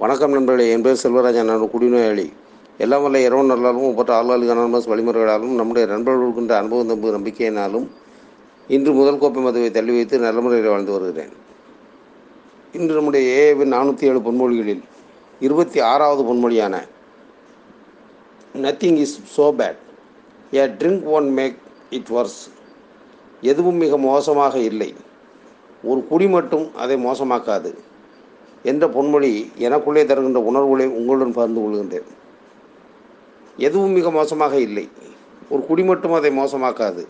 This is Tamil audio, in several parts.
வணக்கம் நண்பர்களே என் பேர் செல்வராஜன் நான் குடிநோயாளி. எல்லாம் வல்ல இரவு நல்லாலும் ஒவ்வொரு ஆளாளுக்கு அனானமஸ் வழிமுறைகளாலும் நம்முடைய நண்பர்களுக்கின்ற அனுபவம் நம்பு நம்பிக்கையினாலும் இன்று முதல் கோப்பை மதுவை தள்ளி வைத்து நல்ல முறையில் வாழ்ந்து வருகிறேன். இன்று நம்முடைய ஏவின் நானூற்றி ஏழு பொன்மொழிகளில் இருபத்தி ஆறாவது பொன்மொழியான nothing is so bad a drink one make it worse எதுவும் மிக மோசமாக இல்லை. ஒரு குடி மட்டும் அதை மோசமாக்காது. என்ற பொன்மொழி எனக்குள்ளே தருகின்ற உணர்வுகளை உங்களுடன் பகிர்ந்து கொள்கின்றேன். எதுவும் மிக மோசமாக இல்லை. ஒரு குடி மட்டும் அதை மோசமாக்காது.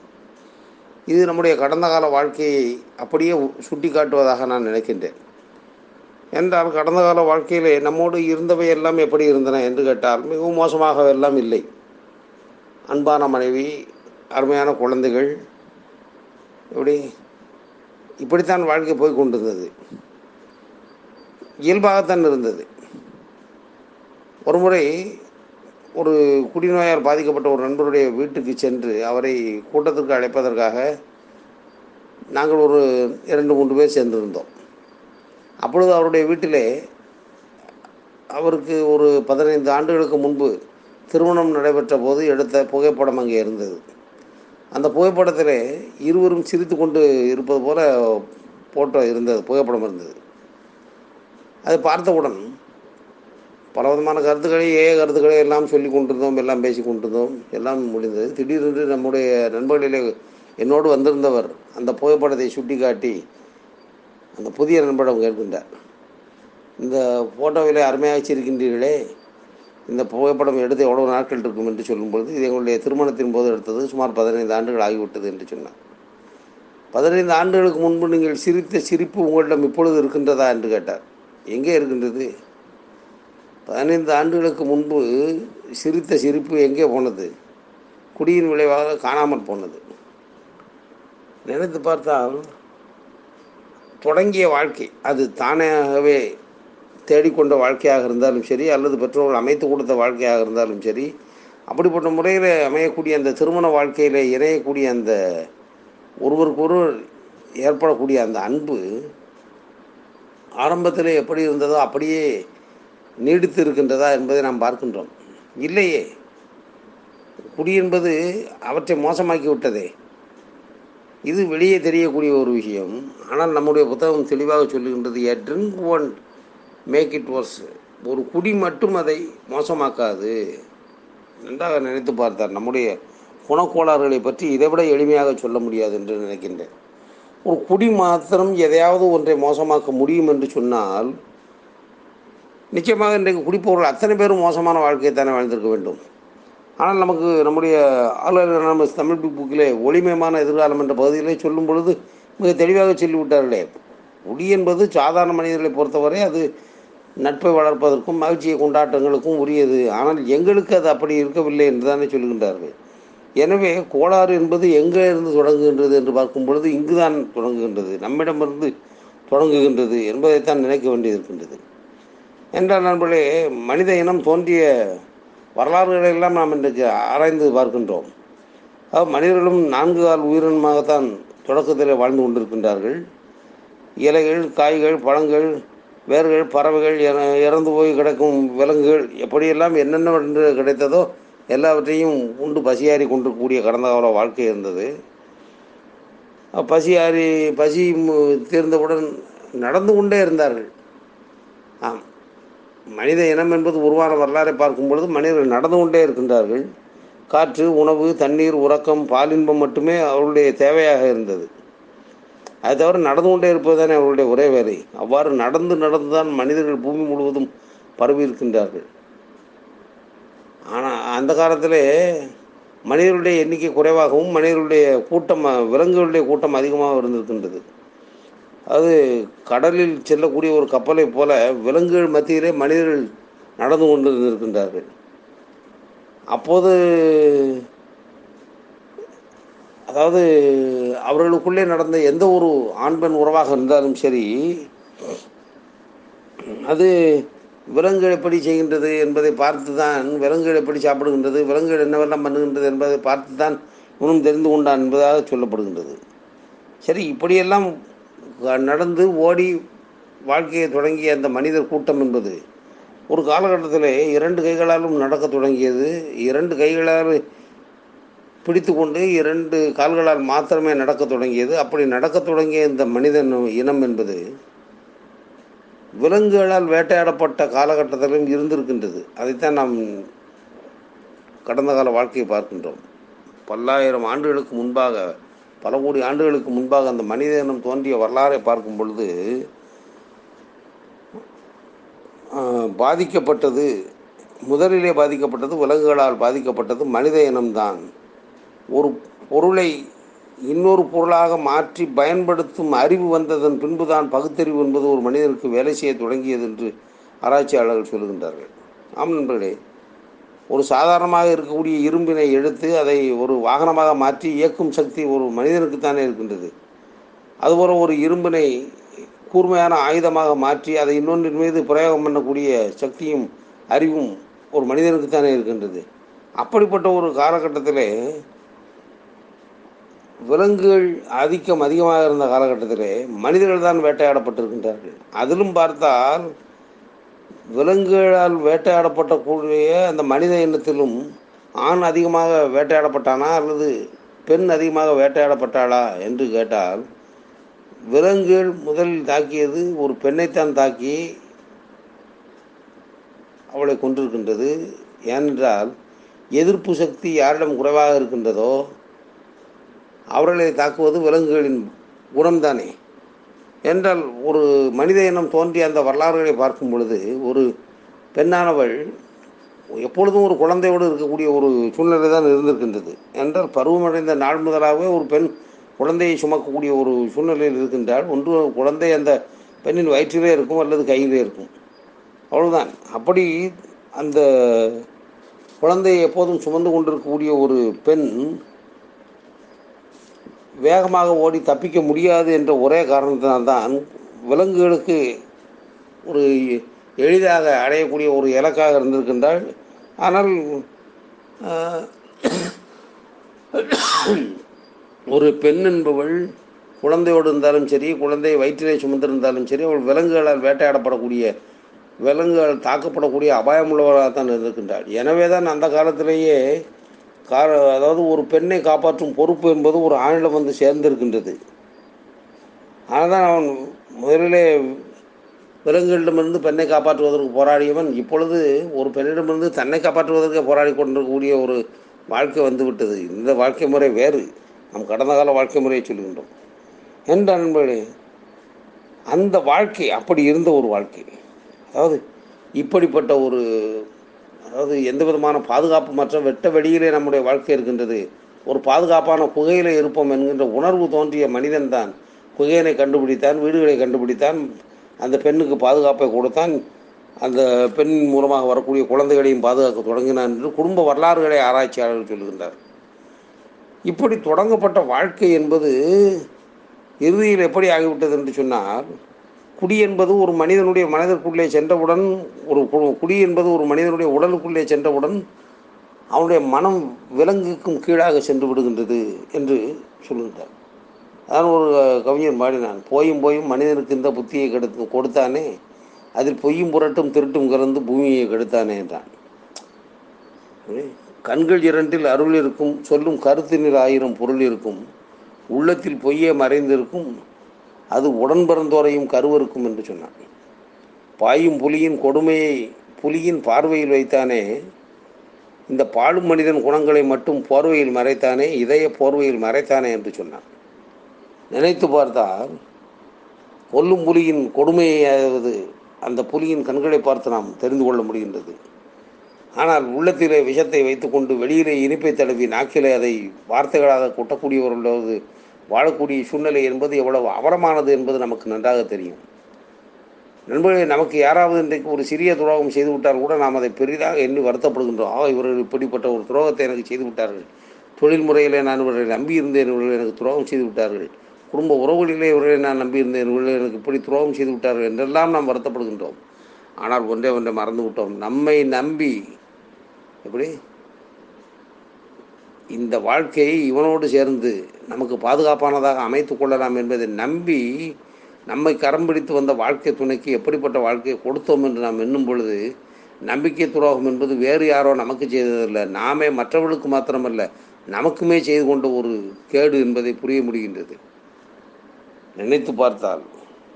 இது நம்முடைய கடந்த கால வாழ்க்கையை அப்படியே சுட்டி காட்டுவதாக நான் நினைக்கின்றேன். என்றால் கடந்த கால வாழ்க்கையிலே நம்மோடு இருந்தவை எல்லாம் எப்படி இருந்தன என்று கேட்டால் மிகவும் மோசமாக எல்லாம் இல்லை. அன்பான மனைவி அருமையான குழந்தைகள் இப்படி இப்படித்தான் வாழ்க்கை போய் கொண்டிருந்தது. இயல்பாகத்தான் இருந்தது. ஒரு முறை ஒரு குடிநோயால் பாதிக்கப்பட்ட ஒரு நண்பருடைய வீட்டுக்கு சென்று அவரை கூட்டத்திற்கு அழைப்பதற்காக நாங்கள் ஒரு இரண்டு மூன்று பேர் சென்றிருந்தோம் அப்பொழுது அவருடைய வீட்டிலே அவருக்கு ஒரு பதினைந்து ஆண்டுகளுக்கு முன்பு திருமணம் நடைபெற்ற போது எடுத்த புகைப்படம் அங்கே இருந்தது. அந்த புகைப்படத்தில் இருவரும் சிரித்து கொண்டு இருப்பது போல போட்டோ இருந்தது புகைப்படம் இருந்தது. அதை பார்த்தவுடன் பல விதமான கருத்துக்களை ஏ கருத்துக்களை எல்லாம் சொல்லி கொண்டிருந்தோம் எல்லாம் பேசி கொண்டிருந்தோம். எல்லாம் முடிந்தது. திடீரென்று நம்முடைய நண்பர்களிலே என்னோடு வந்திருந்தவர் அந்த புகைப்படத்தை சுட்டி காட்டி அந்த புதிய நண்பரிடம் கேட்கின்றார். இந்த ஃபோட்டோவிலே அருமையாக வச்சிருக்கின்றீர்களே இந்த புகைப்படம் எடுத்து எவ்வளவு நாட்கள் இருக்கும் என்று சொல்லும்பொழுது இது எங்களுடைய திருமணத்தின் போது எடுத்தது சுமார் பதினைந்து ஆண்டுகள் ஆகிவிட்டது என்று சொன்னார். பதினைந்து ஆண்டுகளுக்கு முன்பு நீங்கள் சிரித்த சிரிப்பு உங்களிடம் இப்பொழுது இருக்கின்றதா என்று கேட்டார். எங்கே இருக்கின்றது? பதினைந்து ஆண்டுகளுக்கு முன்பு சிரித்த சிரிப்பு எங்கே போனது? குடியின் விளைவாக காணாமல் போனது. நினைத்து பார்த்தால் தொடங்கிய வாழ்க்கை. அது தானாகவே தேடிக்கொண்ட வாழ்க்கையாக இருந்தாலும் சரி அல்லது பெற்றோர்கள் அமைத்து கொடுத்த வாழ்க்கையாக இருந்தாலும் சரி அப்படிப்பட்ட முறையில் அமையக்கூடிய அந்த திருமண வாழ்க்கையில் இணையக்கூடிய அந்த ஒருவருக்கொருவர் ஏற்படக்கூடிய அந்த அன்பு ஆரம்பத்தில் எப்படி இருந்ததோ அப்படியே நீடித்து இருக்கின்றதா என்பதை நாம் பார்க்கின்றோம். இல்லையே. குடி என்பது அவற்றை மோசமாக்கி விட்டதே இது வெளியே தெரியக்கூடிய ஒரு விஷயம். ஆனால் நம்முடைய புத்தகம் தெளிவாக சொல்லுகின்றது a drink one make it worse ஒரு குடி மட்டும் அதை மோசமாக்காது. நன்றாக நினைத்து பார்த்தார் நம்முடைய குணக்கோளாறுகளை பற்றி இதைவிட எளிமையாக சொல்ல முடியாது என்று நினைக்கின்றேன். ஒரு குடி மாத்திரம் எதையாவது ஒன்றை மோசமாக்க முடியும் என்று சொன்னால் நிச்சயமாக இன்றைக்கு குடிப்பவர்கள் அத்தனை பேரும் மோசமான வாழ்க்கையை தானே வாழ்ந்திருக்க வேண்டும். ஆனால் நமக்கு நம்முடைய ஆளுநர் நம்ம தமிழ் புக்கிலே ஒளிமயமான எதிர்காலம் என்ற பகுதியிலே சொல்லும் பொழுது மிக தெளிவாக சொல்லிவிட்டார்களே குடி என்பது சாதாரண மனிதர்களை பொறுத்தவரை அது நட்பை வளர்ப்பதற்கும் மகிழ்ச்சியை கொண்டாட்டங்களுக்கும் உரியது. ஆனால் எங்களுக்கு அது அப்படி இருக்கவில்லை என்று தானே சொல்கின்றார்கள். எனவே கோளாறு என்பது எங்கே இருந்து தொடங்குகின்றது என்று பார்க்கும் பொழுது இங்குதான் தொடங்குகின்றது நம்மிடமிருந்து தொடங்குகின்றது என்பதைத்தான் நினைக்க வேண்டியிருக்கின்றது என்றால் நண்பர்களே மனித இனம் தோன்றிய வரலாறுகளை எல்லாம் நாம் இன்றைக்கு ஆராய்ந்து பார்க்கின்றோம். மனிதர்களும் நான்கு கால் உயிரினமாகத்தான் தொடக்கத்தில் வாழ்ந்து கொண்டிருக்கின்றார்கள். இலைகள் காய்கள் பழங்கள் வேர்கள் பறவைகள் என இறந்து போய் கிடக்கும் விலங்குகள் எப்படியெல்லாம் என்னென்ன என்று கிடைத்ததோ எல்லாவற்றையும் உண்டு பசியாறி கொண்டிருக்கக்கூடிய கடந்த கால வாழ்க்கை இருந்தது. பசியாறி பசி தீர்ந்தவுடன் நடந்து கொண்டே இருந்தார்கள். ஆம். மனித இனம் என்பது உருவான வரலாறை பார்க்கும் பொழுது மனிதர்கள் நடந்து கொண்டே இருக்கின்றார்கள். காற்று உணவு தண்ணீர் உறக்கம் பாலின்பம் மட்டுமே அவர்களுடைய தேவையாக இருந்தது. அது தவிர நடந்து கொண்டே இருப்பது தானே அவர்களுடைய ஒரே வேலை. அவ்வாறு நடந்து நடந்து தான் மனிதர்கள் பூமி முழுவதும் பரவி இருக்கின்றார்கள். ஆனால் அந்த காலத்தில் மனிதர்களுடைய எண்ணிக்கை குறைவாகவும் மனிதர்களுடைய கூட்டம் விலங்குகளுடைய கூட்டம் அதிகமாக இருந்திருக்கின்றது. அது கடலில் செல்லக்கூடிய ஒரு கப்பலை போல விலங்குகள் மத்தியிலே மனிதர்கள் நடந்து கொண்டு இருந்திருக்கின்றார்கள் அப்போது அதாவது அவர்களுக்குள்ளே நடந்த எந்த ஒரு ஆண் பெண் உறவாக இருந்தாலும் சரி அது விலங்குகள் எப்படி செய்கின்றது என்பதை பார்த்து தான் விலங்குகள் எப்படி சாப்பிடுகின்றது விலங்குகள் என்னவெல்லாம் பண்ணுகின்றது என்பதை பார்த்து தான் இவனும் தெரிந்து கொண்டான் என்பதாக சொல்லப்படுகின்றது. சரி இப்படியெல்லாம் நடந்து ஓடி வாழ்க்கையை தொடங்கிய அந்த மனிதர் கூட்டம் என்பது ஒரு காலகட்டத்தில் இரண்டு கைகளாலும் நடக்க தொடங்கியது. இரண்டு கைகளால் பிடித்து கொண்டு இரண்டு கால்களால் மாத்திரமே நடக்க தொடங்கியது. அப்படி நடக்க தொடங்கிய இந்த மனிதன் இனம் என்பது விலங்குகளால் வேட்டையாடப்பட்ட காலகட்டத்திலும் இருந்திருக்கின்றது. அதைத்தான் நாம் கடந்த கால வாழ்க்கையை பார்க்கின்றோம். பல்லாயிரம் ஆண்டுகளுக்கு முன்பாக பல கோடி ஆண்டுகளுக்கு முன்பாக அந்த மனித இனம் தோன்றிய வரலாறை பார்க்கும் பொழுது பாதிக்கப்பட்டது முதலிலே பாதிக்கப்பட்டது விலங்குகளால் பாதிக்கப்பட்டது மனித இனம்தான். ஒரு பொருளை இன்னொரு பொருளாக மாற்றி பயன்படுத்தும் அறிவு வந்ததன் பின்புதான் பகுத்தறிவு என்பது ஒரு மனிதனுக்கு வேலை செய்ய தொடங்கியது என்று ஆராய்ச்சியாளர்கள் சொல்லுகின்றார்கள். ஆம் நண்பர்களே ஒரு சாதாரணமாக இருக்கக்கூடிய இரும்பினை எடுத்து அதை ஒரு வாகனமாக மாற்றி இயக்கும் சக்தி ஒரு மனிதனுக்குத்தானே இருக்கின்றது. அதுபோல் ஒரு இரும்பினை கூர்மையான ஆயுதமாக மாற்றி அதை இன்னொன்றின் மீது பிரயோகம் பண்ணக்கூடிய சக்தியும் அறிவும் ஒரு மனிதனுக்குத்தானே இருக்கின்றது. அப்படிப்பட்ட ஒரு காலகட்டத்தில் விலங்குகள் ஆதிக்கம் அதிகமாக இருந்த காலகட்டத்திலே மனிதர்கள் தான் வேட்டையாடப்பட்டிருக்கின்றார்கள். அதிலும் பார்த்தால் விலங்குகளால் வேட்டையாடப்பட்டக்கூடிய அந்த மனித இனத்திலும் ஆண் அதிகமாக வேட்டையாடப்பட்டானா அல்லது பெண் அதிகமாக வேட்டையாடப்பட்டாளா என்று கேட்டால் விலங்குகள் முதலில் தாக்கியது ஒரு பெண்ணைத்தான் தாக்கி அவளை கொண்டிருக்கின்றது ஏனென்றால் எதிர்ப்பு சக்தி யாரிடம் குறைவாக இருக்கின்றதோ அவர்களை தாக்குவது விலங்குகளின் குணம்தானே? என்றால் ஒரு மனித இனம் தோன்றிய அந்த வரலாறுகளை பார்க்கும் பொழுது ஒரு பெண்ணானவள் எப்பொழுதும் ஒரு குழந்தையோடு இருக்கக்கூடிய ஒரு சூழ்நிலை தான் இருந்திருக்கின்றது. என்றால் பருவமடைந்த நாள் முதலாகவே ஒரு பெண் குழந்தையை சுமக்கக்கூடிய ஒரு சூழ்நிலையில் இருக்கின்றால் ஒன்று குழந்தை அந்த பெண்ணின் வயிற்றிலே இருக்கும் அல்லது கையிலே இருக்கும். அவ்வளவுதான். அப்படி அந்த குழந்தையை எப்போதும் சுமந்து கொண்டிருக்கக்கூடிய ஒரு பெண் வேகமாக ஓடி தப்பிக்க முடியாது என்ற ஒரே காரணத்தினால் தான் விலங்குகளுக்கு ஒரு எளிதாக அடையக்கூடிய ஒரு இலக்காக இருந்திருக்கின்றால் ஆனால் ஒரு பெண் என்பவள் குழந்தையோடு இருந்தாலும் சரி குழந்தையை வயிற்றிலே சுமந்திருந்தாலும் சரி அவள் விலங்குகளால் வேட்டையாடப்படக்கூடிய விலங்குகள் தாக்கப்படக்கூடிய அபாயமுள்ளவராக தான் இருக்கின்றாள் எனவே தான் அந்த காலத்திலேயே கார அதாவது ஒரு பெண்ணை காப்பாற்றும் பொறுப்பு என்பது ஒரு ஆணிடம் வந்து சேர்ந்திருக்கின்றது. ஆனால் அவன் முதலிலே விலங்குகளிடமிருந்து பெண்ணை காப்பாற்றுவதற்கு போராடியவன். இப்பொழுது ஒரு பெண்ணிடமிருந்து தன்னை காப்பாற்றுவதற்கே போராடி கொண்டிருக்கக்கூடிய ஒரு வாழ்க்கை வந்துவிட்டது. இந்த வாழ்க்கை முறை வேறு. நம் கடந்த கால வாழ்க்கை முறையை சொல்கின்றோம். என்ற நண்பர்களே அந்த வாழ்க்கை அப்படி இருந்த ஒரு வாழ்க்கை. அதாவது இப்படிப்பட்ட ஒரு அதாவது எந்த விதமான பாதுகாப்பு மற்ற வெட்ட வெளியிலே நம்முடைய வாழ்க்கை இருக்கின்றது. ஒரு பாதுகாப்பான குகையிலே இருப்போம் என்கின்ற உணர்வு தோன்றிய மனிதன்தான் குகையினை கண்டுபிடித்தான் வீடுகளை கண்டுபிடித்தான் அந்த பெண்ணுக்கு பாதுகாப்பை கொடுத்தான் அந்த பெண் மூலமாக வரக்கூடிய குழந்தைகளையும் பாதுகாக்க தொடங்கினான் என்று குடும்ப வரலாறுகளை ஆராய்ச்சியாளர்கள் சொல்லுகின்றார். இப்படி தொடங்கப்பட்ட வாழ்க்கை என்பது இறுதியில் எப்படி ஆகிவிட்டது என்று சொன்னால் குடி என்பது ஒரு மனிதனுடைய மனதிற்குள்ளே சென்றவுடன் ஒரு கு- குடி என்பது ஒரு மனிதனுடைய உடலுக்குள்ளே சென்றவுடன் அவனுடைய மனம் விலங்குக்கும் கீழாக சென்று விடுகின்றது என்று சொல்லுகின்றார். அதான் ஒரு கவிஞர் பாடினான் போயும் போயும் மனிதனுக்கு இந்த புத்தியை கெடுத்து கொடுத்தானே அதில் பொய்யும் புரட்டும் திருட்டும் கலந்து பூமியை கெடுத்தானே என்றான். கண்கள் இரண்டில் அருள் இருக்கும் சொல்லும் கருத்தினில் ஆயிரம் பொருள் இருக்கும் உள்ளத்தில் பொய்யே மறைந்திருக்கும் அது உடன் பிறந்தோரையும் கருவருக்கும் என்று சொன்னான். பாயும் புலியின் கொடுமையை புலியின் பார்வையில் வைத்தானே இந்த பாழும் மனிதன் குணங்களை மட்டும் போர்வையில் மறைத்தானே இதய போர்வையில் மறைத்தானே என்று சொன்னான். நினைத்து பார்த்தால் கொல்லும் புலியின் கொடுமையாவது அந்த புலியின் கண்களை பார்த்து நாம் தெரிந்து கொள்ள முடிகின்றது. ஆனால் உள்ளத்திலே விஷத்தை வைத்துக்கொண்டு வெளியிலே இனிப்பை தடவி நாக்கிலே அதை வார்த்தைகளாக கொட்டக்கூடியவர்களது வாழக்கூடிய சூழ்நிலை என்பது எவ்வளவு அவலமானது என்பது நமக்கு நன்றாக தெரியும். நண்பர்களே நமக்கு யாராவது இன்றைக்கு ஒரு சிறிய துரோகம் செய்து விட்டால் கூட நாம் அதை பெரிதாக எண்ணி வருத்தப்படுகின்றோம். ஆ இவர்கள் இப்படிப்பட்ட ஒரு துரோகத்தை எனக்கு செய்து விட்டார்கள். தொழில் முறையிலே நான் இவர்களை நம்பியிருந்தேன் இவர்கள் எனக்கு துரோகம் செய்து விட்டார்கள். குடும்ப உறவுகளிலே இவர்களை நான் நம்பியிருந்தேன் இவர்கள் எனக்கு இப்படி துரோகம் செய்து விட்டார்கள் என்றெல்லாம் நாம் வருத்தப்படுகின்றோம். ஆனால் ஒன்றே ஒன்றை மறந்து விட்டோம். நம்மை நம்பி எப்படி? இந்த வாழ்க்கையை இவனோடு சேர்ந்து நமக்கு பாதுகாப்பானதாக அமைத்து கொள்ளலாம் என்பதை நம்பி நம்மை கரம் பிடித்து வந்த வாழ்க்கை துணைக்கு எப்படிப்பட்ட வாழ்க்கையை கொடுத்தோம் என்று நாம் எண்ணும் பொழுது நம்பிக்கை துரோகம் என்பது வேறு யாரோ நமக்கு செய்ததில்லை. நாமே மற்றவர்களுக்கு மாத்திரமல்ல நமக்குமே செய்து கொண்ட ஒரு கேடு என்பதை புரிய முடிகின்றது. நினைத்து பார்த்தால்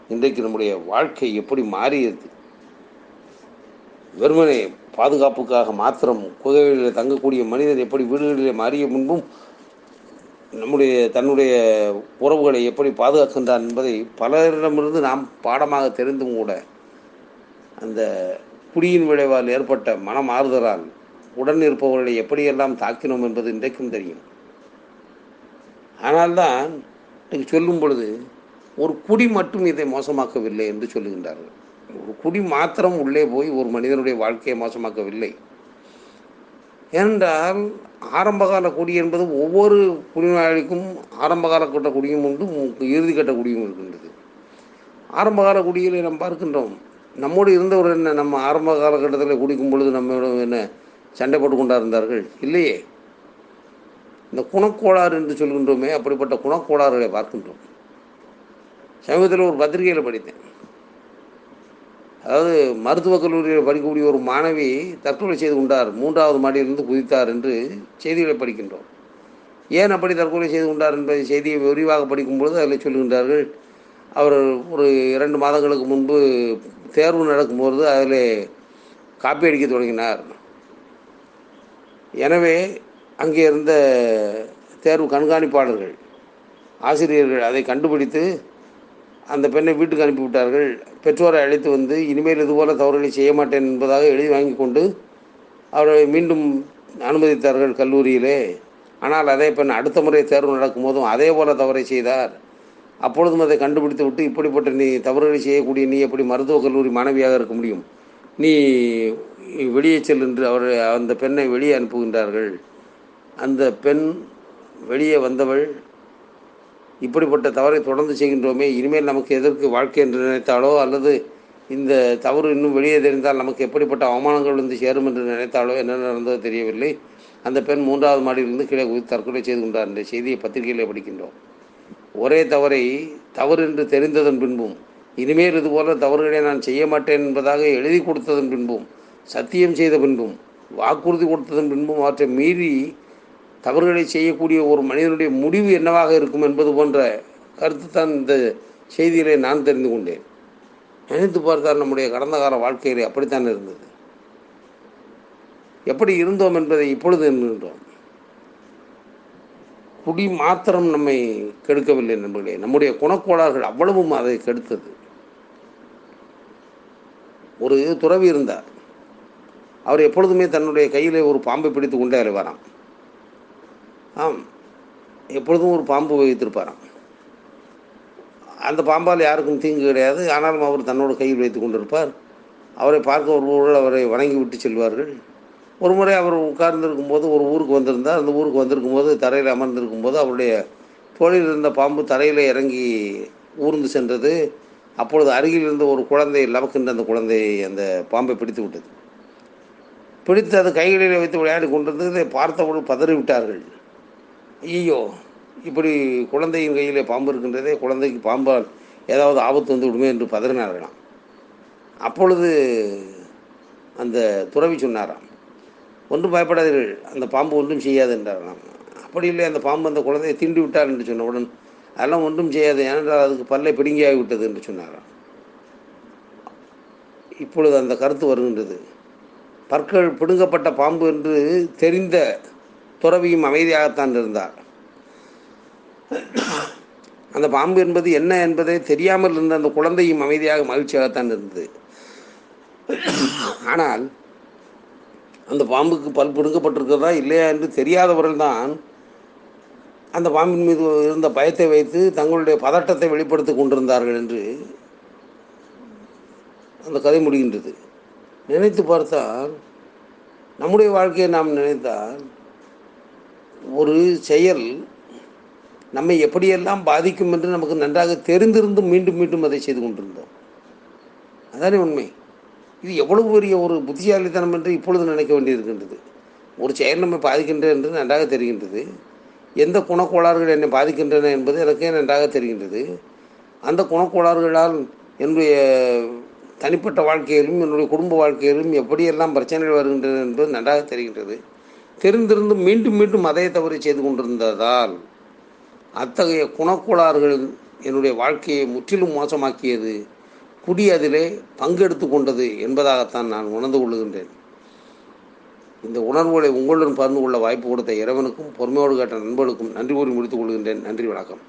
இன்றைக்கு நம்முடைய வாழ்க்கை எப்படி மாறியது? வெறுமனே பாதுகாப்புக்காக மாத்திரம் குகைகளில் தங்கக்கூடிய மனிதன் எப்படி வீடுகளிலே மாறிய முன்பும் நம்முடைய தன்னுடைய உறவுகளை எப்படி பாதுகாக்கின்றான் என்பதை பலரிடமிருந்து நாம் பாடமாக தெரிந்தும் கூட அந்த குடியின் விளைவால் ஏற்பட்ட மனம் ஆறுதலால் உடன் இருப்பவர்களை எப்படியெல்லாம் தாக்கினோம் என்பது இன்றைக்கும் தெரியும். ஆனால்தான் இன்னைக்கு சொல்லும் பொழுது ஒரு குடி மட்டும் இதை மோசமாக்கவில்லை என்று சொல்லுகின்றார்கள். ஒரு குடி மாத்திரம் உள்ளே போய் ஒரு மனிதனுடைய வாழ்க்கையை மோசமாக்கவில்லை. ஏனென்றால் ஆரம்பகால குடி என்பது ஒவ்வொரு குடிநோயாளிக்கும் ஆரம்பகால கட்ட குடியும் உண்டு இறுதி கட்ட குடியும் இருக்கின்றது. ஆரம்பகால குடியில் நாம் பார்க்கின்றோம் நம்மோடு இருந்தவர் என்ன நம்ம ஆரம்ப காலகட்டத்தில் குடிக்கும் பொழுது நம்ம என்ன சண்டை போட்டு கொண்டா இருந்தார்கள் இல்லையே. இந்த குணக்கோளாறு என்று சொல்கின்றோமே அப்படிப்பட்ட குணக்கோளாறுகளை பார்க்கின்றோம். சமீபத்தில் ஒரு பத்திரிகையில் படித்தேன். அதாவது மருத்துவக் கல்லூரியில் படிக்கக்கூடிய ஒரு மாணவி தற்கொலை செய்து கொண்டார். மூன்றாவது மாடியிலிருந்து குதித்தார் என்று செய்திகளை படிக்கின்றோம். ஏன் அப்படி தற்கொலை செய்து கொண்டார் என்பதை செய்தியை விரிவாக படிக்கும்பொழுது அதில் சொல்லுகின்றார்கள் அவர் ஒரு இரண்டு மாதங்களுக்கு முன்பு தேர்வு நடக்கும்போது அதில் காப்பி அடிக்க தொடங்கினார். எனவே அங்கே இருந்த தேர்வு கண்காணிப்பாளர்கள் ஆசிரியர்கள் அதை கண்டுபிடித்து அந்த பெண்ணை வீட்டுக்கு அனுப்பிவிட்டார்கள். பெற்றோரை அழைத்து வந்து இனிமேல் இதுபோல் தவறுகளை செய்ய மாட்டேன் என்பதாக எழுதி வாங்கி கொண்டு அவரை மீண்டும் அனுமதித்தார்கள் கல்லூரியிலே. ஆனால் அதே பெண் அடுத்த முறை தேர்வு நடக்கும்போதும் அதே போல் தவறை செய்தார். அப்பொழுதும் அதை கண்டுபிடித்து விட்டு இப்படிப்பட்ட நீ தவறுகளை செய்யக்கூடிய நீ எப்படி மருத்துவக் கல்லூரி மாணவியாக இருக்க முடியும்? நீ வெளியே செல் என்று அவர் அந்த பெண்ணை வெளியே அனுப்புகின்றார்கள். அந்த பெண் வெளியே வந்தவள் இப்படிப்பட்ட தவறை தொடர்ந்து செய்கின்றோமே இனிமேல் நமக்கு எதற்கு வாழ்க்கை என்று நினைத்தாலோ அல்லது இந்த தவறு இன்னும் வெளியே தெரிந்தால் நமக்கு எப்படிப்பட்ட அவமானங்கள் வந்து சேரும் என்று நினைத்தாலோ என்ன நடந்ததோ தெரியவில்லை. அந்த பெண் மூன்றாவது மாடியிலிருந்து கீழே குதித்து தற்கொலை செய்து கொண்டார் என்ற செய்தியை பத்திரிகையிலே படிக்கின்றோம். ஒரே தவறை தவறு என்று தெரிந்ததன் பின்பும் இனிமேல் இதுபோல தவறுகளை நான் செய்ய மாட்டேன் என்பதாக எழுதி கொடுத்ததன் பின்பும் சத்தியம் செய்த பின்பும் வாக்குறுதி கொடுத்ததன் பின்பும் அவற்றை மீறி தவறுகளை செய்யக்கூடிய ஒரு மனிதனுடைய முடிவு என்னவாக இருக்கும் என்பது போன்ற கருத்து தான் இந்த செய்தியிலே நான் தெரிந்து கொண்டேன். நினைத்து பார்த்தால் நம்முடைய கடந்த கால வாழ்க்கையிலே அப்படித்தான் இருந்தது. எப்படி இருந்தோம் என்பதை இப்பொழுது எண்ணுகின்றோம். குடி மாத்திரம் நம்மை கெடுக்கவில்லை நண்பர்களே. நம்முடைய குணக்கோளாறுகள் அவ்வளவும் அதை கெடுத்தது. ஒரு துறவி இருந்தார். அவர் எப்பொழுதுமே தன்னுடைய கையிலே ஒரு பாம்பை பிடித்து கொண்டே அலைவாராம் ஆம். எப்பொழுதும் ஒரு பாம்பு வைத்திருப்பாராம் அந்த பாம்பால் யாருக்கும் தீங்கு கிடையாது. ஆனாலும் அவர் தன்னோட கையில் வைத்து கொண்டிருப்பார். அவரை பார்க்க வருபவர்கள் அவரை வணங்கி விட்டு செல்வார்கள். ஒரு முறை அவர் உட்கார்ந்திருக்கும் போது ஒரு ஊருக்கு வந்திருந்தார். அந்த ஊருக்கு வந்திருக்கும் போது தரையில் அமர்ந்திருக்கும் போது அவருடைய தோளில் இருந்த பாம்பு தரையில் இறங்கி ஊர்ந்து சென்றது. அப்பொழுது அருகில் இருந்த ஒரு குழந்தை லவக்கின்ற அந்த குழந்தையை அந்த பாம்பை பிடித்து விட்டது. பிடித்து அது கைகளில் வைத்து விளையாடி கொண்டிருந்ததை. பார்த்தவர்கள் பதறி விட்டார்கள் ஐயோ இப்படி குழந்தையின் கையிலே பாம்பு இருக்கின்றதே குழந்தைக்கு பாம்பால் ஏதாவது ஆபத்து வந்து விடுமே என்று பதறினார்களாம். அப்பொழுது அந்த துறவி சொன்னாராம் ஒன்றும் பயப்படாதீர்கள் அந்த பாம்பு ஒன்றும் செய்யாது என்றாராம். அப்படி இல்லை அந்த பாம்பு அந்த குழந்தையை தீண்டி விட்டார் என்று சொன்னவுடன் அதெல்லாம் ஒன்றும் செய்யாது ஏனென்றால் அதுக்கு பல்லை பிடுங்கியாகி விட்டது என்று சொன்னாராம். இப்பொழுது அந்த கருத்து வருகின்றது. பற்கள் பிடுங்கப்பட்ட பாம்பு என்று தெரிந்த துறவியும் அமைதியாகத்தான் இருந்தார். அந்த பாம்பு என்பது என்ன என்பதை தெரியாமல் இருந்த அந்த குழந்தையும் அமைதியாக மகிழ்ச்சியாகத்தான் இருந்தது. ஆனால் அந்த பாம்புக்கு பல் பிடுங்கப்பட்டிருக்கிறதா இல்லையா என்று தெரியாதவர்கள் தான் அந்த பாம்பின் மீது இருந்த பயத்தை வைத்து தங்களுடைய பதட்டத்தை வெளிப்படுத்தி கொண்டிருந்தார்கள் என்று அந்த கதை முடிகின்றது. நினைத்து பார்த்தால் நம்முடைய வாழ்க்கையை நாம் நினைத்தால் ஒரு செயல் நம்மை எப்படியெல்லாம் பாதிக்கும் என்று நமக்கு நன்றாக தெரிந்திருந்தும் மீண்டும் மீண்டும் அதை செய்து கொண்டிருந்தோம். அதானே உண்மை. இது எவ்வளவு பெரிய ஒரு புத்திசாலித்தனம் என்று இப்பொழுது நினைக்க வேண்டியிருக்கின்றது. ஒரு செயல் நம்மை பாதிக்கின்றது என்று நன்றாக தெரிகின்றது. எந்த குணக்கோளாறுகள் என்னை பாதிக்கின்றன என்பது எனக்கே நன்றாக தெரிகின்றது. அந்த குணக்கோளாறுகளால் என்னுடைய தனிப்பட்ட வாழ்க்கையிலும் என்னுடைய குடும்ப வாழ்க்கையிலும் எப்படியெல்லாம் பிரச்சனைகள் வருகின்றன என்பது நன்றாக தெரிகின்றது. தெரிந்திருந்தும் மீண்டும் மீண்டும் அதே தவறு செய்து கொண்டிருந்ததால் அத்தகைய குணக்கோளாறுகள் என்னுடைய வாழ்க்கையை முற்றிலும் மோசமாக்கியது. குடி அதிலே பங்கெடுத்து கொண்டது என்பதாகத்தான் நான் உணர்ந்து கொள்ளுகின்றேன். இந்த உணர்வுகளை உங்களுடன் பகிர்ந்து கொள்ள வாய்ப்பு கொடுத்த இறைவனுக்கும் பொறுமையோடு கேட்ட நண்பர்களுக்கும் நன்றி கூறி முடித்துக் கொள்கின்றேன். நன்றி வணக்கம்.